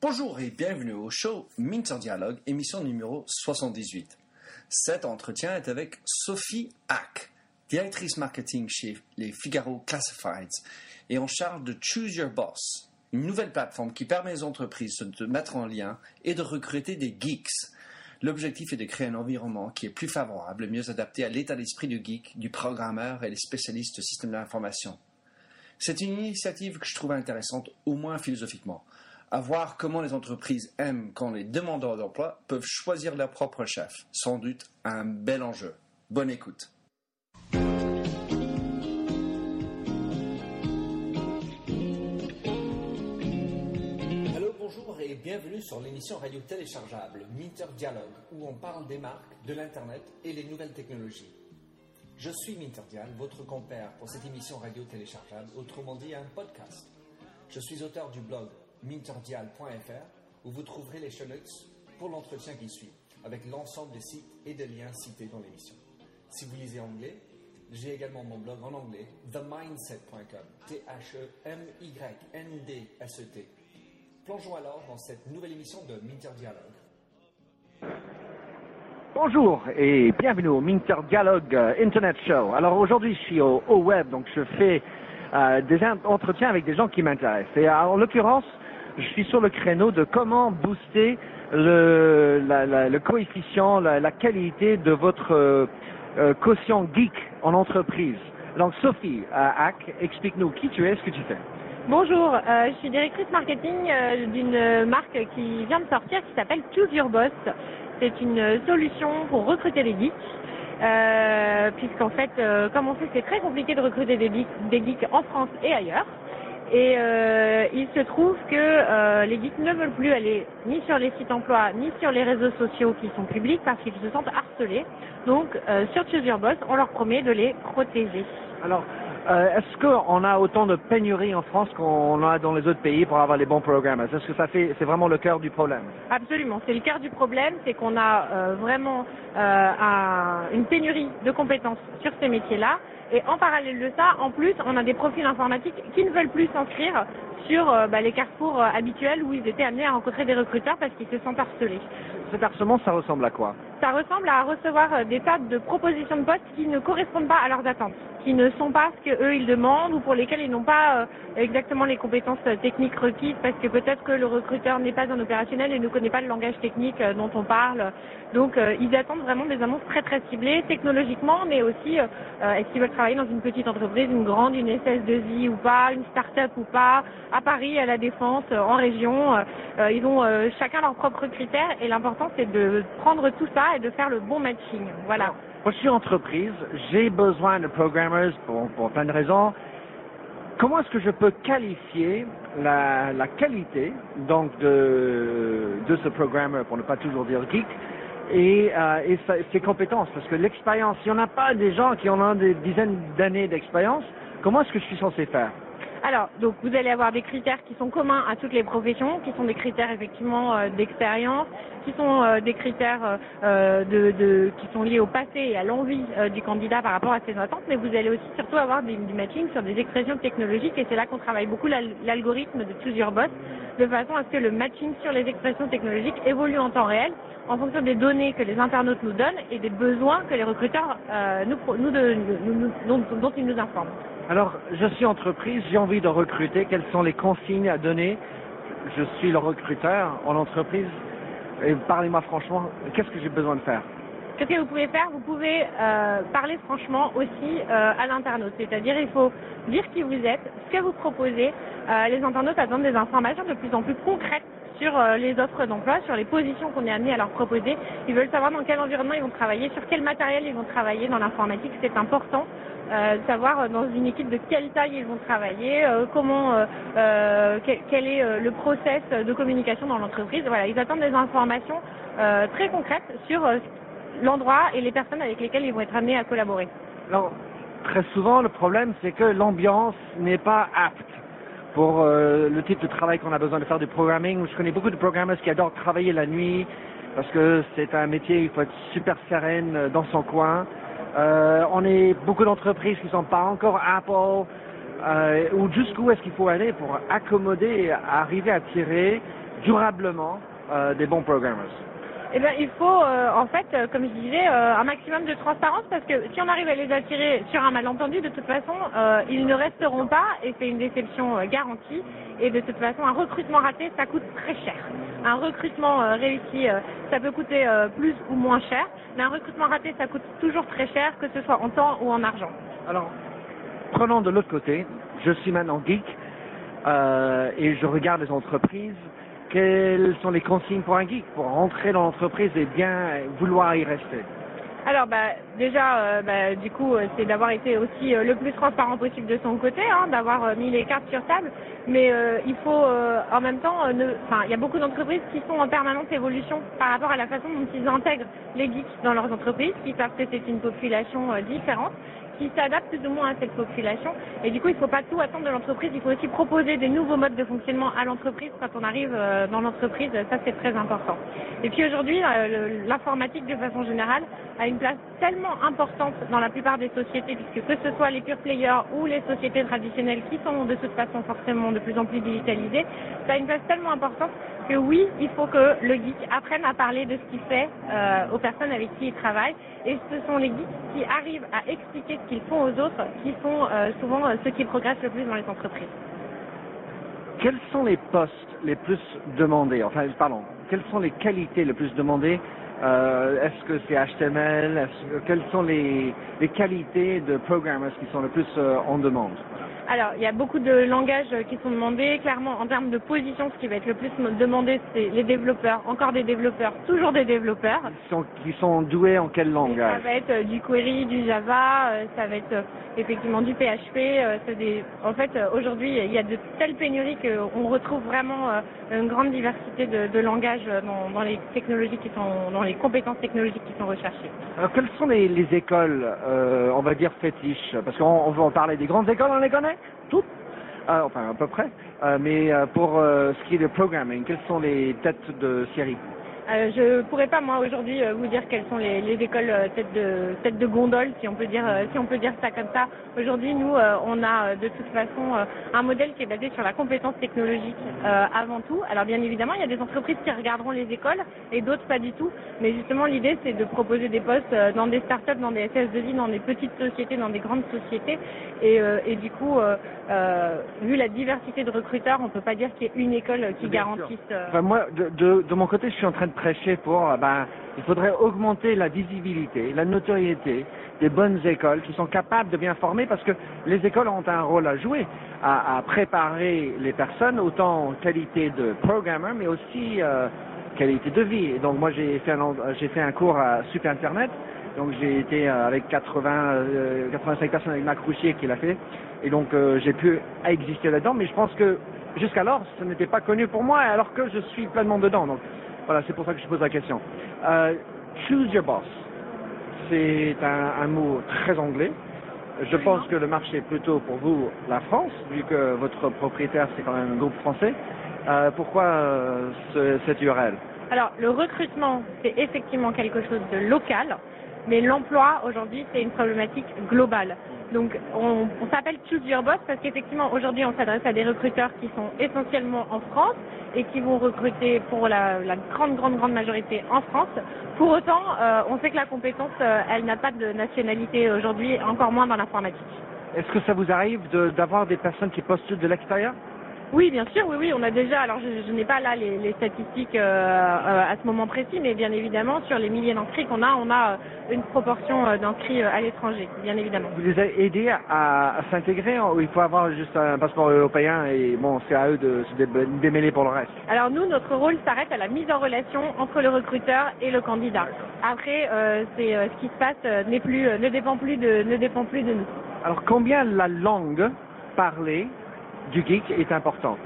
Bonjour et bienvenue au show Minter Dialogue, émission numéro 78. Cet entretien est avec Sophie Hack, directrice marketing chez les Figaro Classifieds et en charge de Choose Your Boss, une nouvelle plateforme qui permet aux entreprises de mettre en lien et de recruter des geeks. L'objectif est de créer un environnement qui est plus favorable mieux adapté à l'état d'esprit du geek, du programmeur et des spécialistes de systèmes d'information. C'est une initiative que je trouve intéressante, au moins philosophiquement à voir comment les entreprises aiment quand les demandeurs d'emploi peuvent choisir leur propre chef. Sans doute un bel enjeu. Bonne écoute. Allô, bonjour et bienvenue sur l'émission radio téléchargeable Minter Dialogue où on parle des marques, de l'Internet et les nouvelles technologies. Je suis Minter Dial, votre compère pour cette émission radio téléchargeable, autrement dit un podcast. Je suis auteur du blog minterdial.fr où vous trouverez les show pour l'entretien qui suit, avec l'ensemble des sites et des liens cités dans l'émission. Si vous lisez anglais, j'ai également mon blog en anglais, themindset.com, T-H-E-M-Y-N-D-S-E-T. Plongeons alors dans cette nouvelle émission de Minter Dialogue. Bonjour et bienvenue au Minter Dialogue euh, Internet Show. Alors aujourd'hui je suis au, web, donc je fais euh, des entretiens avec des gens qui m'intéressent. Et en l'occurrence, je suis sur le créneau de comment booster le, la, la, le coefficient, la, qualité de votre euh, euh, quotient geek en entreprise. Donc Sophie euh, Hack, explique-nous qui tu es, ce que tu fais. Bonjour, euh, je suis directrice marketing euh, d'une marque qui vient de sortir qui s'appelle Choose Your Boss. C'est une solution pour recruter des geeks. Euh, puisqu'en fait, comme on sait, c'est très compliqué de recruter des geeks, des geeks en France et ailleurs. Et euh, il se trouve que euh, les geeks ne veulent plus aller ni sur les sites emploi, ni sur les réseaux sociaux qui sont publics parce qu'ils se sentent harcelés. Donc, euh, sur Choose Boss, on leur promet de les protéger. Alors, euh, est-ce qu'on a autant de pénuries en France qu'on a dans les autres pays pour avoir les bons programmes? Est-ce que ça fait, c'est vraiment le cœur du problème? Absolument, c'est le cœur du problème, c'est qu'on a euh, vraiment euh, un, une pénurie de compétences sur ces métiers-là. Et en parallèle de ça, en plus, on a des profils informatiques qui ne veulent plus s'inscrire sur bah, les carrefours habituels où ils étaient amenés à rencontrer des recruteurs parce qu'ils se sentent harcelés. Cet harcèlement, ça ressemble à quoi? Ça ressemble à recevoir euh, des tas de propositions de postes qui ne correspondent pas à leurs attentes, qui ne sont pas ce que eux ils demandent ou pour lesquels ils n'ont pas euh, exactement les compétences euh, techniques requises parce que peut-être que le recruteur n'est pas un opérationnel et ne connaît pas le langage technique dont on parle. Donc ils attendent vraiment des annonces très très ciblées technologiquement, mais aussi est-ce qu'ils veulent travailler dans une petite entreprise, une grande, une SS2I ou pas, une start-up ou pas, à Paris, à la Défense, en région. Ils ont chacun leurs propres critères et l'important c'est de prendre tout ça et de faire le bon matching. Moi, je suis entreprise, j'ai besoin de programmers pour, plein de raisons. Comment est-ce que je peux qualifier la, qualité donc de, de ce programmeur, pour ne pas toujours dire geek, et, euh, et ses compétences? Parce que l'expérience, si on n'a pas des gens qui ont des dizaines d'années d'expérience, comment est-ce que je suis censé faire? Alors, donc vous allez avoir des critères qui sont communs à toutes les professions, qui sont des critères effectivement euh, d'expérience, qui sont euh, des critères euh, de, de- qui sont liés au passé et à l'envie du candidat par rapport à ses attentes, mais vous allez aussi surtout avoir du matching sur des expressions technologiques et c'est là qu'on travaille beaucoup l'al- l'algorithme de Choose Your Boss, de façon à ce que le matching sur les expressions technologiques évolue en temps réel en fonction des données que les internautes nous donnent et des besoins que les recruteurs nous, nous, nous- dont ils nous informent. Alors, je suis entreprise, j'ai envie de recruter, quelles sont les consignes à donner? Je suis le recruteur en entreprise, et parlez-moi franchement, qu'est-ce que j'ai besoin de faire? Qu'est-ce que vous pouvez faire? Vous pouvez euh, parler franchement aussi euh, à l'internaute, c'est-à-dire il faut dire qui vous êtes, ce que vous proposez. Euh, les internautes attendent des informations de plus en plus concrètes sur euh, les offres d'emploi, sur les positions qu'on est amené à leur proposer. Ils veulent savoir dans quel environnement ils vont travailler, sur quel matériel ils vont travailler dans l'informatique. C'est important euh, de savoir euh, dans une équipe de quelle taille ils vont travailler, euh, comment, quel, est le process de communication dans l'entreprise. Voilà, ils attendent des informations très concrètes sur l'endroit et les personnes avec lesquelles ils vont être amenés à collaborer. Très souvent, le problème, c'est que l'ambiance n'est pas apte pour euh, le type de travail qu'on a besoin de faire du programming. Je connais beaucoup de programmeurs qui adorent travailler la nuit parce que c'est un métier, il faut être super sereine euh, dans son coin. Euh, on est beaucoup d'entreprises qui ne sont pas encore Apple. Euh, ou jusqu'où est-ce qu'il faut aller pour accommoder arriver à tirer durablement des bons programmers eh bien, il faut, euh, en fait, euh, comme je disais, euh, un maximum de transparence parce que si on arrive à les attirer sur un malentendu, de toute façon, ils ne resteront pas et c'est une déception garantie. Et de toute façon, un recrutement raté, ça coûte très cher. Un recrutement réussi, ça peut coûter plus ou moins cher, mais un recrutement raté, ça coûte toujours très cher, que ce soit en temps ou en argent. Alors, prenons de l'autre côté. Je suis maintenant geek et je regarde les entreprises quelles sont les consignes pour un geek pour rentrer dans l'entreprise et bien vouloir y rester? Alors bah, déjà, euh, bah, du coup, euh, c'est d'avoir été aussi euh, le plus transparent possible de son côté, hein, d'avoir mis les cartes sur table. Mais il faut en même temps, enfin, il y a beaucoup d'entreprises qui sont en permanente évolution par rapport à la façon dont ils intègrent les geeks dans leurs entreprises, qui savent que c'est une population différente qui s'adapte plus ou moins à cette population. Et du coup, il ne faut pas tout attendre de l'entreprise, il faut aussi proposer des nouveaux modes de fonctionnement à l'entreprise quand on arrive dans l'entreprise, ça c'est très important. Et puis aujourd'hui, l'informatique de façon générale a une place tellement importante dans la plupart des sociétés, puisque que ce soit les pure players ou les sociétés traditionnelles qui sont de toute façon forcément de plus en plus digitalisées, ça a une place tellement importante que oui, il faut que le geek apprenne à parler de ce qu'il fait euh, aux personnes avec qui il travaille. Et ce sont les geeks qui arrivent à expliquer ce qu'ils font aux autres qui sont euh, souvent euh, ceux qui progressent le plus dans les entreprises. Quels sont les postes les plus demandés? Enfin, pardon, quelles sont les qualités les plus demandées Est-ce que c'est HTML Quelles sont les, les, qualités de programmers qui sont le plus en demande? Alors, il y a beaucoup de langages qui sont demandés. Clairement, en termes de position, ce qui va être le plus demandé, c'est les développeurs. Encore des développeurs, toujours des développeurs. Qui sont, qui sont doués en quel langage? Ça va être euh, du query, du Java, euh, ça va être euh, effectivement du PHP. Des... En fait, aujourd'hui, il y a de telles pénuries qu'on retrouve vraiment une grande diversité de, langages dans, les technologies qui sont, dans les compétences technologiques qui sont recherchées. Alors, quelles sont les, écoles, on va dire fétiches? Parce qu'on va en parler des grandes écoles, on les connaît toutes, euh, enfin à peu près. Euh, mais euh, pour ce qui est de programming, quelles sont les têtes de série? Euh, je pourrais pas moi aujourd'hui euh, vous dire quelles sont les, les écoles euh, tête de tête de gondole si on peut dire euh, si on peut dire ça comme ça. Aujourd'hui nous on a de toute façon un modèle qui est basé sur la compétence technologique avant tout. Alors bien évidemment il y a des entreprises qui regarderont les écoles et d'autres pas du tout. Mais justement l'idée c'est de proposer des postes dans des startups, dans des SS2I, dans des petites sociétés, dans des grandes sociétés. Et, et du coup vu la diversité de recruteurs on peut pas dire qu'il y ait une école qui garantisse. Enfin, moi de, de, de mon côté je suis en train de euh, ben, il faudrait augmenter la visibilité, la notoriété des bonnes écoles qui sont capables de bien former parce que les écoles ont un rôle à jouer à, préparer les personnes autant en qualité de programmeur mais aussi euh, qualité de vie. Et donc moi j'ai fait un, cours à Super Internet donc j'ai été euh, avec 80, 85 personnes avec Marc Rouchier qui l'a fait. Et donc j'ai pu exister là-dedans. Mais je pense que jusqu'alors, ce n'était pas connu pour moi alors que je suis pleinement dedans. Voilà, c'est pour ça que je pose la question. Euh, choose your boss. C'est un, mot très anglais. Je pense que le marché est plutôt pour vous la France, vu que votre propriétaire c'est quand même un groupe français. Euh, pourquoi euh, ce, cette URL Alors le recrutement c'est effectivement quelque chose de local, mais l'emploi aujourd'hui c'est une problématique globale. Donc on, s'appelle Choose Your Boss parce qu'effectivement aujourd'hui on s'adresse à des recruteurs qui sont essentiellement en France et qui vont recruter pour la, grande grande grande majorité en France. Pour autant, euh, on sait que la compétence, euh, elle n'a pas de nationalité aujourd'hui, encore moins dans l'informatique. Est-ce que ça vous arrive d'avoir des personnes qui postulent de l'extérieur? Oui, bien sûr, oui, oui, on a déjà, alors je, n'ai pas là les, statistiques euh, euh, à ce moment précis, mais bien évidemment, sur les milliers d'inscrits qu'on a, on a euh, une proportion d'inscrits à l'étranger, bien évidemment. Vous les avez aidés à, s'intégrer ou il faut avoir juste un passeport européen et bon, c'est à eux de se démêler pour le reste? Alors nous, notre rôle s'arrête à la mise en relation entre le recruteur et le candidat. Après, c'est ce qui se passe n'est plus, ne dépend plus de, ne dépend plus de nous. Alors combien la langue parlée du geek est important.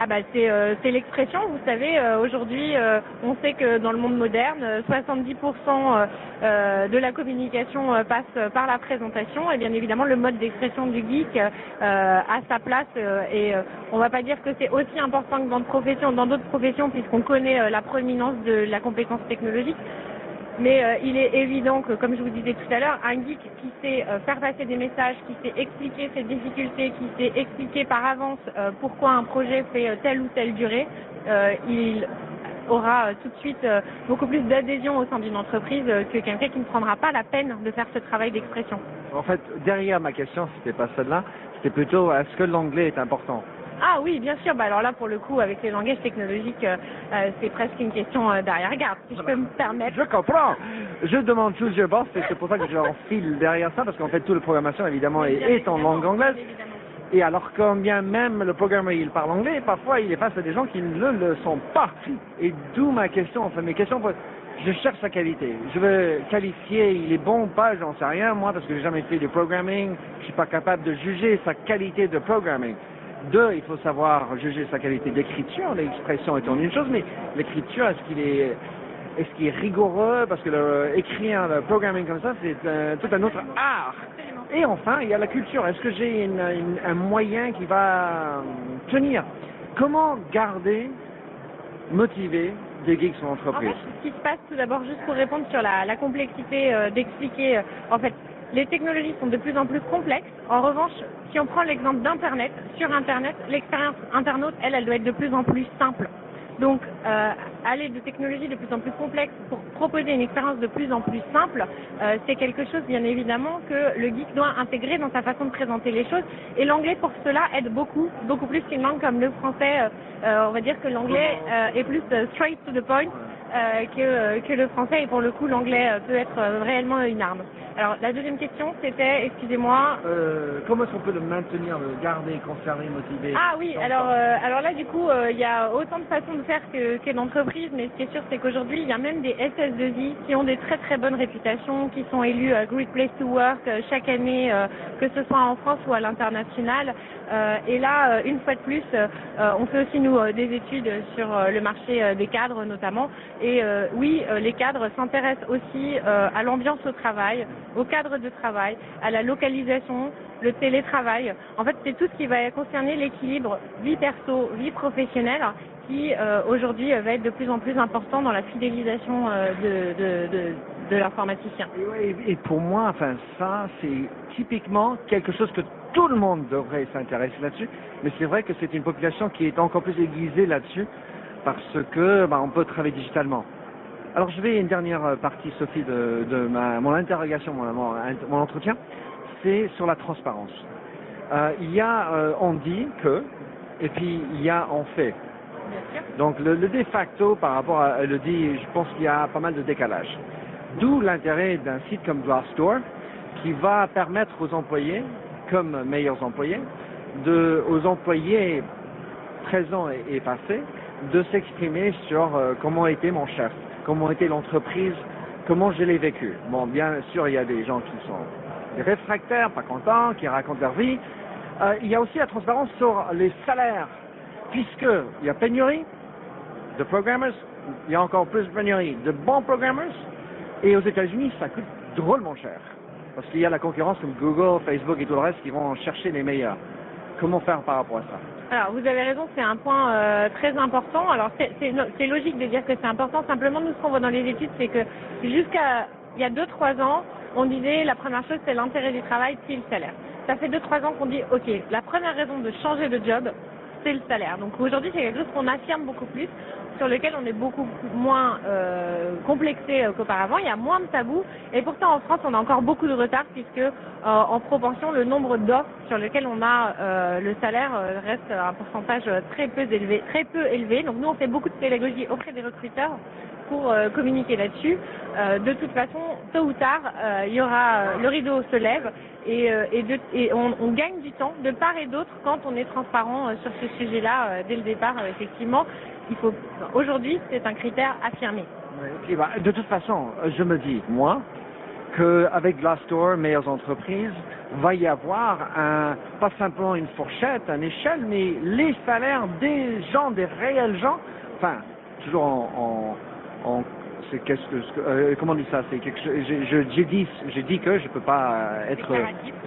Ah bah c'est euh, l'expression, vous savez, euh, aujourd'hui euh, on sait que dans le monde moderne, 70% de la communication passe par la présentation. Et bien évidemment le mode d'expression du geek a sa place et on va pas dire que c'est aussi important que dans d'autres professions, dans d'autres professions puisqu'on connaît la proéminence de la compétence technologique. Mais euh, il est évident que, comme je vous disais tout à l'heure, un geek qui sait euh, faire passer des messages, qui sait expliquer ses difficultés, qui sait expliquer par avance euh, pourquoi un projet fait telle ou telle durée, il aura tout de suite beaucoup plus d'adhésion au sein d'une entreprise que quelqu'un qui ne prendra pas la peine de faire ce travail d'expression. En fait, derrière ma question, c'était pas celle-là, c'était plutôt est-ce que l'anglais est important? Ah oui, bien sûr. Bah alors là, pour le coup, avec les langages technologiques, euh, euh, c'est presque une question euh, d'arrière-garde, si je peux me permettre. Je comprends. Je demande choose your boss, et c'est pour ça que j'enfile derrière ça, parce qu'en fait, toute la programmation, évidemment, est, en langue anglaise. Et alors, quand bien même le programmeur, il parle anglais, parfois, il est face à des gens qui ne le sont pas. Et d'où ma question, enfin, mes questions, je cherche sa qualité. Je veux qualifier, il est bon ou pas, j'en sais rien, moi, parce que j'ai jamais fait de programming. Je suis pas capable de juger sa qualité de programming. Deux, il faut savoir juger sa qualité d'écriture. L'expression étant une chose, mais l'écriture, est-ce qu'il est, est-ce qu'il est rigoureux? Parce que le, écrire le programming comme ça, c'est tout un autre art. Et enfin, il y a la culture. Est-ce que j'ai un moyen qui va tenir? Comment garder, motiver des geeks en entreprise? Ce qui se passe tout d'abord, juste pour répondre sur la, complexité euh, d'expliquer, euh, en fait, les technologies sont de plus en plus complexes. En revanche, si on prend l'exemple d'Internet, sur Internet, l'expérience internaute, elle, elle doit être de plus en plus simple. Donc, euh, aller de technologies de plus en plus complexes pour proposer une expérience de plus en plus simple, euh, c'est quelque chose, bien évidemment, que le geek doit intégrer dans sa façon de présenter les choses. Et l'anglais, pour cela, aide beaucoup, beaucoup plus qu'une langue comme le français. Euh, on va dire que l'anglais est plus straight to the point que, que le français, et pour le coup, l'anglais peut être réellement une arme. Alors, la deuxième question, c'était, excusez-moi. Euh, comment est-ce qu'on peut le maintenir, le garder, conserver, motiver Ah oui, alors, euh, alors là, du coup, euh, il y a autant de façons de faire que, que l'entreprise, mais ce qui est sûr, c'est qu'aujourd'hui, il y a même des SS2I qui ont des très très bonnes réputations, qui sont élus Great Place to Work chaque année, que ce soit en France ou à l'international. et là, une fois de plus, on fait aussi, nous, des études sur le marché des cadres, notamment. Et oui, les cadres s'intéressent aussi à l'ambiance au travail, au cadre de travail, à la localisation, le télétravail. En fait, c'est tout ce qui va concerner l'équilibre vie perso, vie professionnelle qui euh, aujourd'hui va être de plus en plus important dans la fidélisation euh, de, l'informaticien. Et, et, pour moi, enfin, ça, c'est typiquement quelque chose que tout le monde devrait s'intéresser là-dessus, mais c'est vrai que c'est une population qui est encore plus aiguisée là-dessus parce que bah, on peut travailler digitalement. Alors je vais une dernière euh, partie, Sophie, de, de ma, mon interrogation, mon, mon, entretien, c'est sur la transparence. Euh, il y a, euh, on dit que, et puis il y a en fait. Donc le, le de facto par rapport à le dit, je pense qu'il y a pas mal de décalage. D'où l'intérêt d'un site comme Glassdoor qui va permettre aux employés, comme meilleurs employés, de, aux employés présents et, et passés, de s'exprimer sur euh, comment était mon chef, comment était l'entreprise, comment je l'ai vécu. Bon, bien sûr, il y a des gens qui sont réfractaires, pas contents, qui racontent leur vie. Euh, il y a aussi la transparence sur les salaires, puisqu'il y a pénurie de programmers, il y a encore plus de pénurie de bons programmers, et aux États-Unis, ça coûte drôlement cher, parce qu'il y a la concurrence comme Google, Facebook et tout le reste qui vont chercher les meilleurs. Comment faire par rapport à ça alors, vous avez raison, c'est un point euh, très important. Alors, c'est logique de dire que c'est important. Simplement, nous, ce qu'on voit dans les études, c'est que jusqu'à il y a 2-3 ans, on disait la première chose, c'est l'intérêt du travail, puis le salaire. Ça fait 2-3 ans qu'on dit, OK, la première raison de changer de job, le salaire. Donc aujourd'hui, c'est quelque chose qu'on affirme beaucoup plus sur lequel on est beaucoup moins euh, complexé euh, qu'auparavant. Il y a moins de tabous et pourtant en France on a encore beaucoup de retard puisque euh, en proportion le nombre d'offres sur lesquelles on a le salaire reste un pourcentage très peu élevé, très peu élevé. Donc nous on fait beaucoup de pédagogie auprès des recruteurs pour communiquer là-dessus. de toute façon, tôt ou tard, il y aura le rideau se lève et, on, gagne du temps de part et d'autre quand on est transparent sur ce sujet-là dès le départ, effectivement aujourd'hui c'est un critère affirmé. Bah, de toute façon, je me dis moi qu'avec Glassdoor, meilleures entreprises, va y avoir un, pas simplement une fourchette, une échelle, mais les salaires des gens, des réels gens, enfin toujours en, c'est qu'est-ce que, euh, comment on dit ça? C'est quelque j'ai dit, j'ai dit que je peux pas être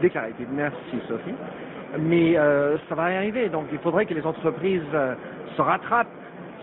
déclaratif. Merci Sophie. Mais euh, ça va arriver. Donc il faudrait que les entreprises euh, se rattrapent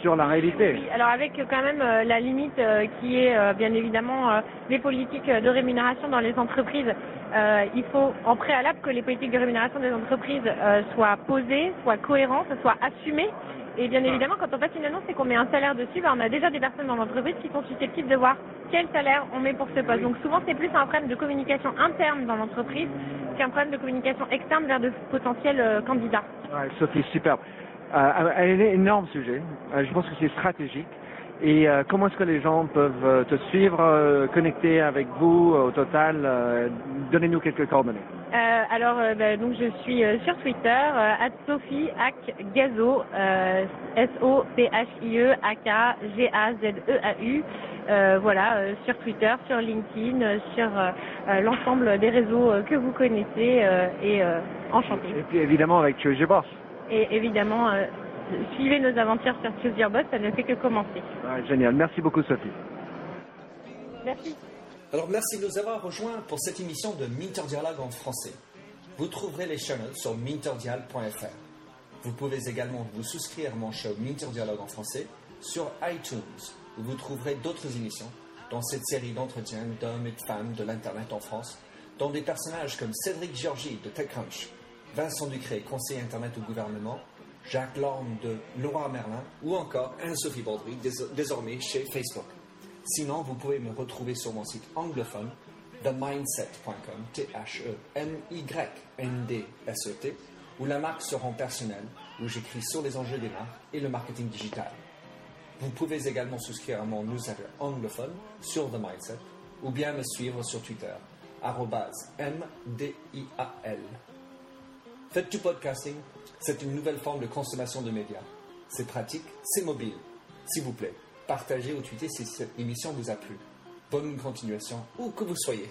sur la réalité. Oui, alors avec quand même euh, la limite euh, qui est euh, bien évidemment euh, les politiques de rémunération dans les entreprises. Euh, il faut en préalable que les politiques de rémunération des entreprises euh, soient posées, soient cohérentes, soient assumées. Et bien évidemment, quand on passe une annonce et qu'on met un salaire dessus, ben, on a déjà des personnes dans l'entreprise qui sont susceptibles de voir quel salaire on met pour ce poste. Donc souvent, c'est plus un problème de communication interne dans l'entreprise qu'un problème de communication externe vers de potentiels euh, candidats. Ouais, Sophie, superbe. Euh, un, un énorme sujet. Euh, je pense que c'est stratégique. Et euh, comment est-ce que les gens peuvent euh, te suivre, euh, connecter avec vous au total euh, Donnez-nous quelques coordonnées. Alors, bah, donc je suis sur Twitter, euh, Sophie Gazo, S-O-P-H-I-E A-K G-A-Z-E-A-U. Euh, voilà, euh, sur Twitter, sur LinkedIn, sur l'ensemble des réseaux que vous connaissez et enchanté. Et puis évidemment avec Boss. Et évidemment, suivez nos aventures sur Choose Boss, ça ne fait que commencer. Ouais, génial. Merci beaucoup Sophie. Merci. Alors merci de nous avoir rejoints pour cette émission de Minter Dialogue en français. Vous trouverez les notes sur minterdial.fr. Vous pouvez également vous souscrire à mon show Minter Dialogue en français sur iTunes, où vous trouverez d'autres émissions dans cette série d'entretiens d'hommes et de femmes de l'Internet en France, dont des personnages comme Cédric Georgie de TechCrunch, Vincent Ducré, conseiller Internet au gouvernement, Jacques Lorme de Laura Merlin ou encore Anne-Sophie Baudry, dés- désormais chez Facebook. Sinon, vous pouvez me retrouver sur mon site anglophone themindset.com, T-H-E-M-Y-N-D-S-E-T, où la marque se rend personnelle, où j'écris sur les enjeux des marques et le marketing digital. Vous pouvez également souscrire à mon newsletter anglophone sur The Mindset ou bien me suivre sur Twitter, MDIAL. Faites du podcasting, c'est une nouvelle forme de consommation de médias. C'est pratique, c'est mobile. S'il vous plaît, partagez ou tweetez si cette émission vous a plu. Bonne continuation, où que vous soyez.